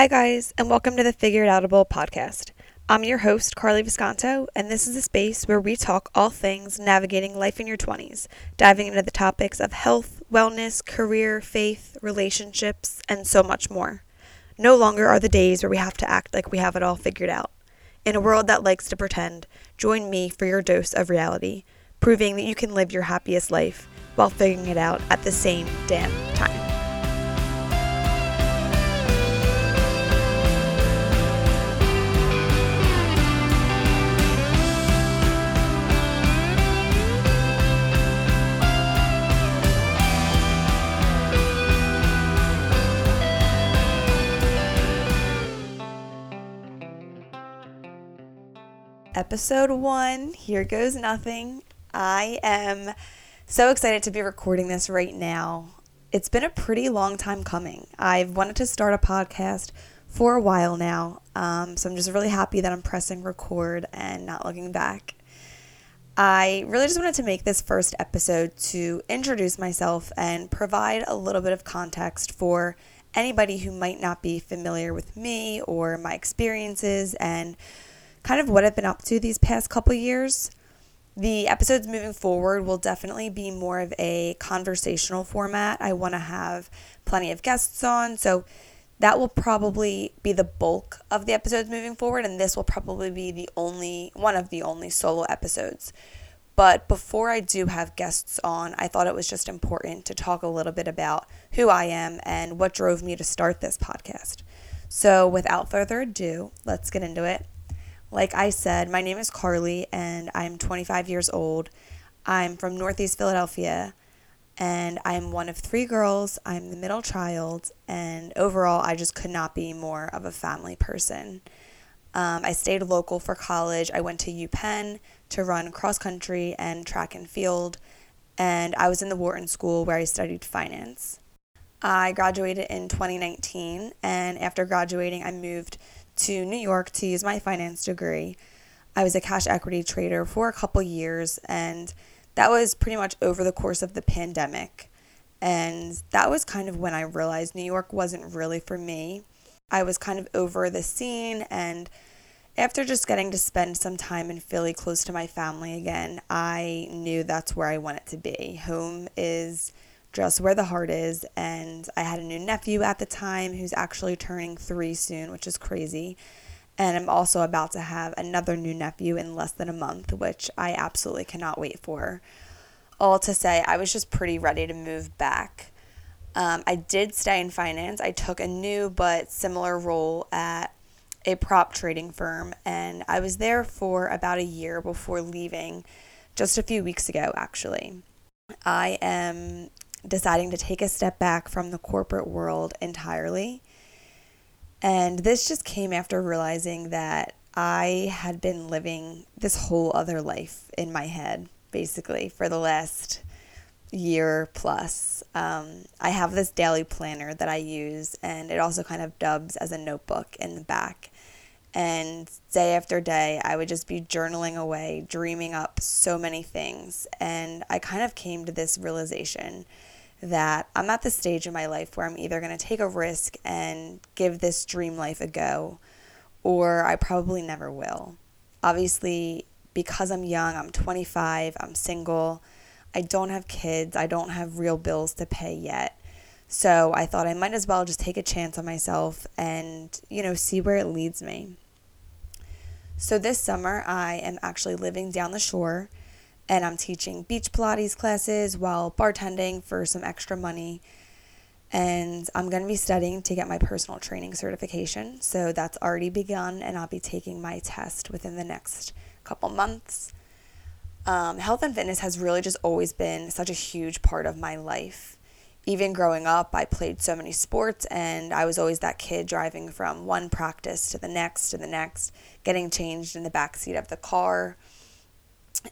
Hi, guys, and welcome to the Figureitoutable podcast. I'm your host, Karli Visconto, and this is a space where we talk all things navigating life in your 20s, diving into the topics of health, wellness, career, faith, relationships, and so much more. No longer are the days where we have to act like we have it all figured out. In a world that likes to pretend, join me for your dose of reality, proving that you can live your happiest life while figuring it out at the same damn time. Episode one. Here goes nothing. I am so excited to be recording this right now. It's been a pretty long time coming. I've wanted to start a podcast for a while now, um, so I'm just really happy that I'm pressing record and not looking back. I really just wanted to make this first episode to introduce myself and provide a little bit of context for anybody who might not be familiar with me or my experiences and kind of what I've been up to these past couple years. The episodes moving forward will definitely be more of a conversational format. I want to have plenty of guests on, so that will probably be the bulk of the episodes moving forward, and this will probably be the only one of the only solo episodes. But before I do have guests on, I thought it was just important to talk a little bit about who I am and what drove me to start this podcast. So, without further ado, let's get into it. Like I said, my name is Karli and I'm 25 years old. I'm from Northeast Philadelphia and I'm one of three girls. I'm the middle child, and overall, I just could not be more of a family person. Um, I stayed local for college. I went to UPenn to run cross country and track and field, and I was in the Wharton School where I studied finance. I graduated in 2019, and after graduating, I moved to New York to use my finance degree. I was a cash equity trader for a couple years, and that was pretty much over the course of the pandemic. And that was kind of when I realized New York wasn't really for me. I was kind of over the scene, and after just getting to spend some time in Philly close to my family again, I knew that's where I wanted to be. Home is just where the heart is. And I had a new nephew at the time who's actually turning three soon, which is crazy. And I'm also about to have another new nephew in less than a month, which I absolutely cannot wait for. All to say, I was just pretty ready to move back. Um, I did stay in finance. I took a new but similar role at a prop trading firm, and I was there for about a year before leaving just a few weeks ago, actually. I am deciding to take a step back from the corporate world entirely. And this just came after realizing that I had been living this whole other life in my head, basically, for the last year plus. Um, I have this daily planner that I use, and it also kind of dubs as a notebook in the back. And day after day, I would just be journaling away, dreaming up so many things. And I kind of came to this realization that I'm at the stage in my life where I'm either going to take a risk and give this dream life a go, or I probably never will. Obviously, because I'm young, I'm 25, I'm single, I don't have kids, I don't have real bills to pay yet. So I thought I might as well just take a chance on myself and, you know, see where it leads me. So this summer, I am actually living down the shore and I'm teaching beach Pilates classes while bartending for some extra money. And I'm going to be studying to get my personal training certification. So that's already begun, and I'll be taking my test within the next couple months. Um, health and fitness has really just always been such a huge part of my life. Even growing up, I played so many sports, and I was always that kid driving from one practice to the next to the next, getting changed in the back seat of the car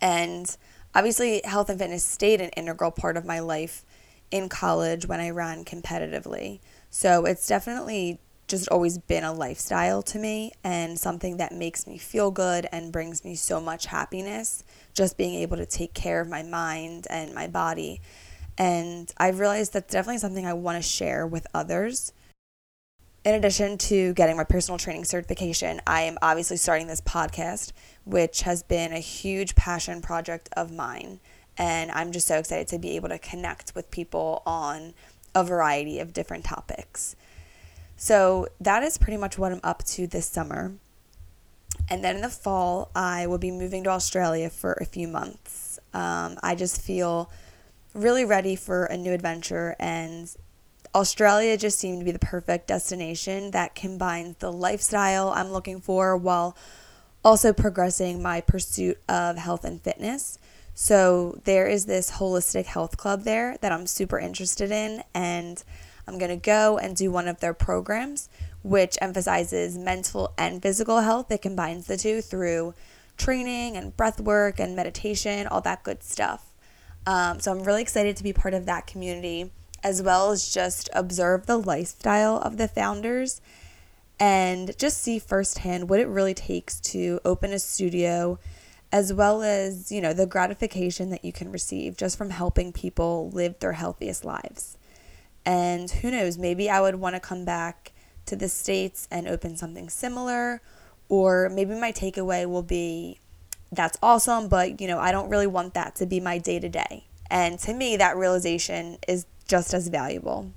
and obviously, health and fitness stayed an integral part of my life in college when I ran competitively. So it's definitely just always been a lifestyle to me and something that makes me feel good and brings me so much happiness. Just being able to take care of my mind and my body. And I've realized that's definitely something I want to share with others. in addition to getting my personal training certification, I am obviously starting this podcast, which has been a huge passion project of mine. And I'm just so excited to be able to connect with people on a variety of different topics. So that is pretty much what I'm up to this summer. And then in the fall, I will be moving to Australia for a few months. Um, I just feel really ready for a new adventure and Australia just seemed to be the perfect destination that combines the lifestyle I'm looking for while also progressing my pursuit of health and fitness. So, there is this holistic health club there that I'm super interested in, and I'm to go and do one of their programs, which emphasizes mental and physical health. It combines the two through training and breath work and meditation, all that good stuff. Um, so, I'm really excited to be part of that community as well as just observe the lifestyle of the founders and just see firsthand what it really takes to open a studio as well as, you know, the gratification that you can receive just from helping people live their healthiest lives. And who knows, maybe I would want to come back to the States and open something similar, or maybe my takeaway will be that's awesome, but you know, I don't really want that to be my day to day. And to me, that realization is just as valuable.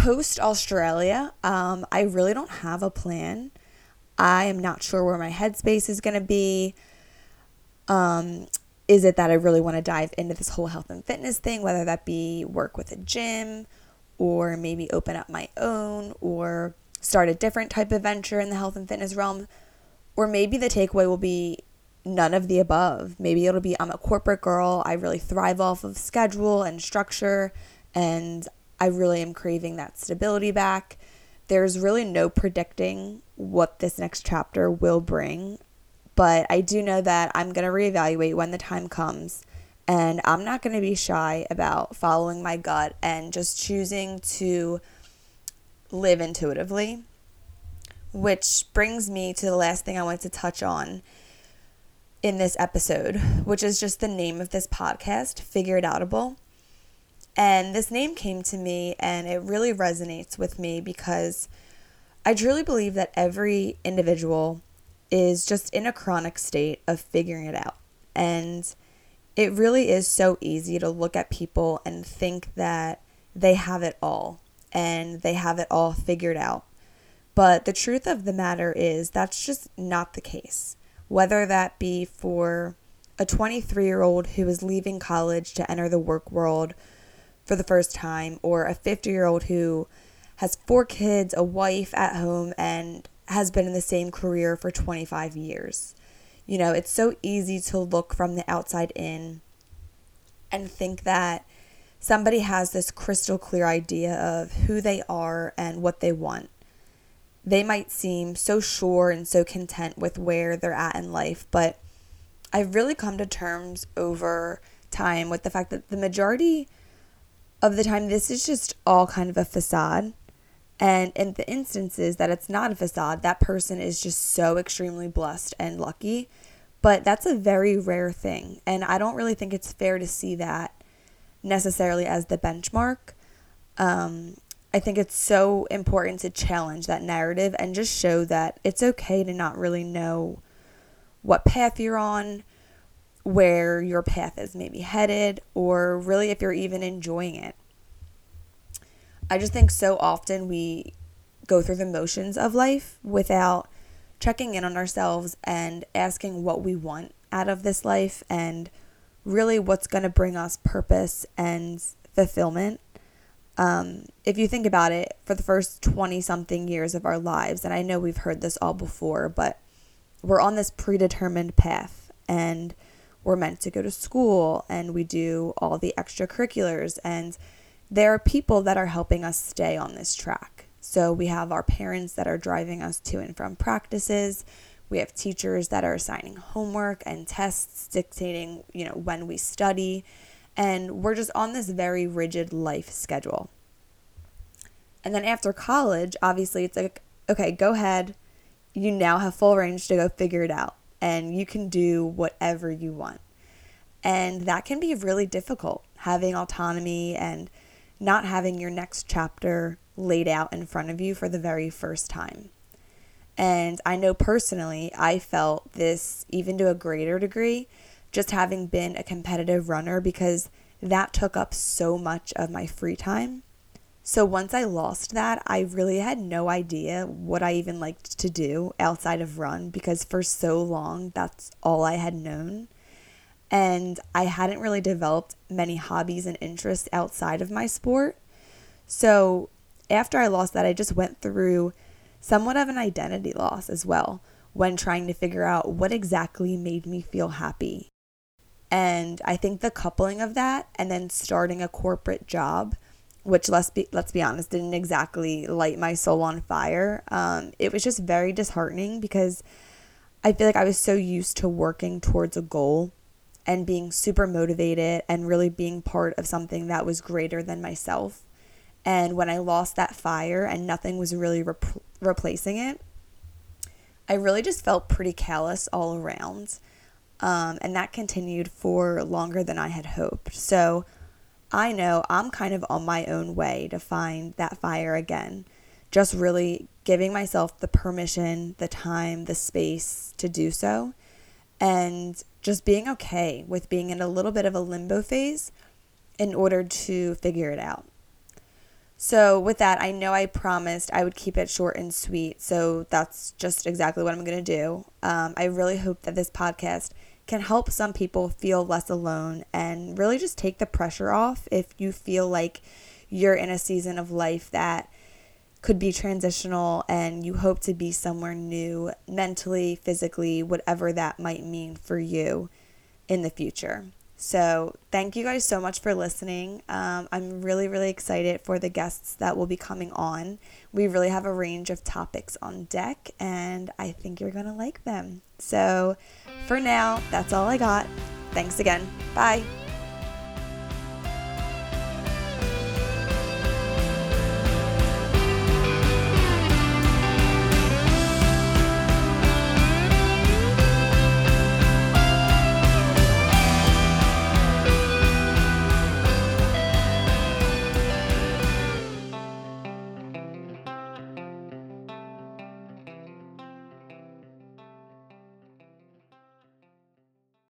Post Australia, um, I really don't have a plan. I am not sure where my headspace is going to be. Um, is it that I really want to dive into this whole health and fitness thing, whether that be work with a gym or maybe open up my own or start a different type of venture in the health and fitness realm? Or maybe the takeaway will be none of the above. Maybe it'll be I'm a corporate girl. I really thrive off of schedule and structure, and I really am craving that stability back. There's really no predicting what this next chapter will bring, but I do know that I'm going to reevaluate when the time comes. And I'm not going to be shy about following my gut and just choosing to live intuitively. Which brings me to the last thing I want to touch on in this episode, which is just the name of this podcast, Figureitoutable. And this name came to me and it really resonates with me because I truly believe that every individual is just in a chronic state of figuring it out. And it really is so easy to look at people and think that they have it all and they have it all figured out. But the truth of the matter is that's just not the case whether that be for a 23 year old who is leaving college to enter the work world for the first time, or a 50 year old who has four kids, a wife at home, and has been in the same career for 25 years. You know, it's so easy to look from the outside in and think that somebody has this crystal clear idea of who they are and what they want they might seem so sure and so content with where they're at in life, but I've really come to terms over time with the fact that the majority of the time, this is just all kind of a facade. And in the instances that it's not a facade, that person is just so extremely blessed and lucky. But that's a very rare thing. And I don't really think it's fair to see that necessarily as the benchmark. Um, I think it's so important to challenge that narrative and just show that it's okay to not really know what path you're on, where your path is maybe headed, or really if you're even enjoying it. I just think so often we go through the motions of life without checking in on ourselves and asking what we want out of this life and really what's going to bring us purpose and fulfillment um, if you think about it, for the first 20 something years of our lives, and I know we've heard this all before, but we're on this predetermined path and we're meant to go to school and we do all the extracurriculars, and there are people that are helping us stay on this track. So we have our parents that are driving us to and from practices. We have teachers that are assigning homework and tests dictating, you know, when we study and we're just on this very rigid life schedule. And then after college, obviously, it's like, okay, go ahead. You now have full range to go figure it out, and you can do whatever you want. And that can be really difficult having autonomy and not having your next chapter laid out in front of you for the very first time. And I know personally, I felt this even to a greater degree, just having been a competitive runner because that took up so much of my free time. So once I lost that, I really had no idea what I even liked to do outside of run because for so long, that's all I had known. And I hadn't really developed many hobbies and interests outside of my sport. So after I lost that, I just went through somewhat of an identity loss as well when trying to figure out what exactly made me feel happy. And I think the coupling of that and then starting a corporate job, which let's be let's be honest, didn't exactly light my soul on fire. Um, it was just very disheartening because I feel like I was so used to working towards a goal and being super motivated and really being part of something that was greater than myself. And when I lost that fire and nothing was really rep- replacing it, I really just felt pretty callous all around. Um, and that continued for longer than I had hoped. So I know I'm kind of on my own way to find that fire again. Just really giving myself the permission, the time, the space to do so. And just being okay with being in a little bit of a limbo phase in order to figure it out. So, with that, I know I promised I would keep it short and sweet. So, that's just exactly what I'm going to do. Um, I really hope that this podcast can help some people feel less alone and really just take the pressure off if you feel like you're in a season of life that could be transitional and you hope to be somewhere new mentally, physically, whatever that might mean for you in the future. So, thank you guys so much for listening. Um, I'm really, really excited for the guests that will be coming on. We really have a range of topics on deck, and I think you're going to like them. So, for now, that's all I got. Thanks again. Bye.